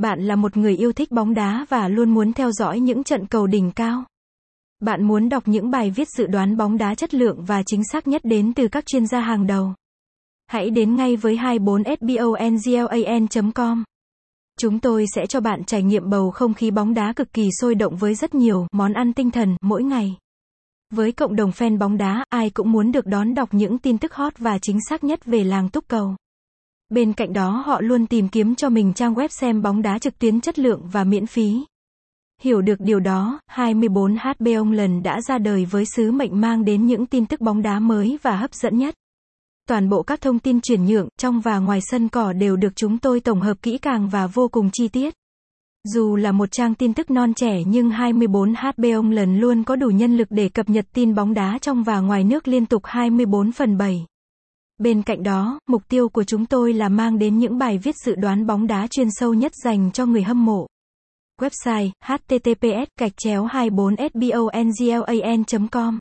Bạn là một người yêu thích bóng đá và luôn muốn theo dõi những trận cầu đỉnh cao. Bạn muốn đọc những bài viết dự đoán bóng đá chất lượng và chính xác nhất đến từ các chuyên gia hàng đầu. Hãy đến ngay với 24sbonglan.com. Chúng tôi sẽ cho bạn trải nghiệm bầu không khí bóng đá cực kỳ sôi động với rất nhiều món ăn tinh thần mỗi ngày. Với cộng đồng fan bóng đá, ai cũng muốn được đón đọc những tin tức hot và chính xác nhất về làng túc cầu. Bên cạnh đó họ luôn tìm kiếm cho mình trang web xem bóng đá trực tuyến chất lượng và miễn phí. Hiểu được điều đó, 24HB ông lần đã ra đời với sứ mệnh mang đến những tin tức bóng đá mới và hấp dẫn nhất. Toàn bộ các thông tin chuyển nhượng trong và ngoài sân cỏ đều được chúng tôi tổng hợp kỹ càng và vô cùng chi tiết. Dù là một trang tin tức non trẻ nhưng 24HB ông lần luôn có đủ nhân lực để cập nhật tin bóng đá trong và ngoài nước liên tục 24 phần 7. Bên cạnh đó, mục tiêu của chúng tôi là mang đến những bài viết dự đoán bóng đá chuyên sâu nhất dành cho người hâm mộ. Website https gạch chéo 24sbonglan com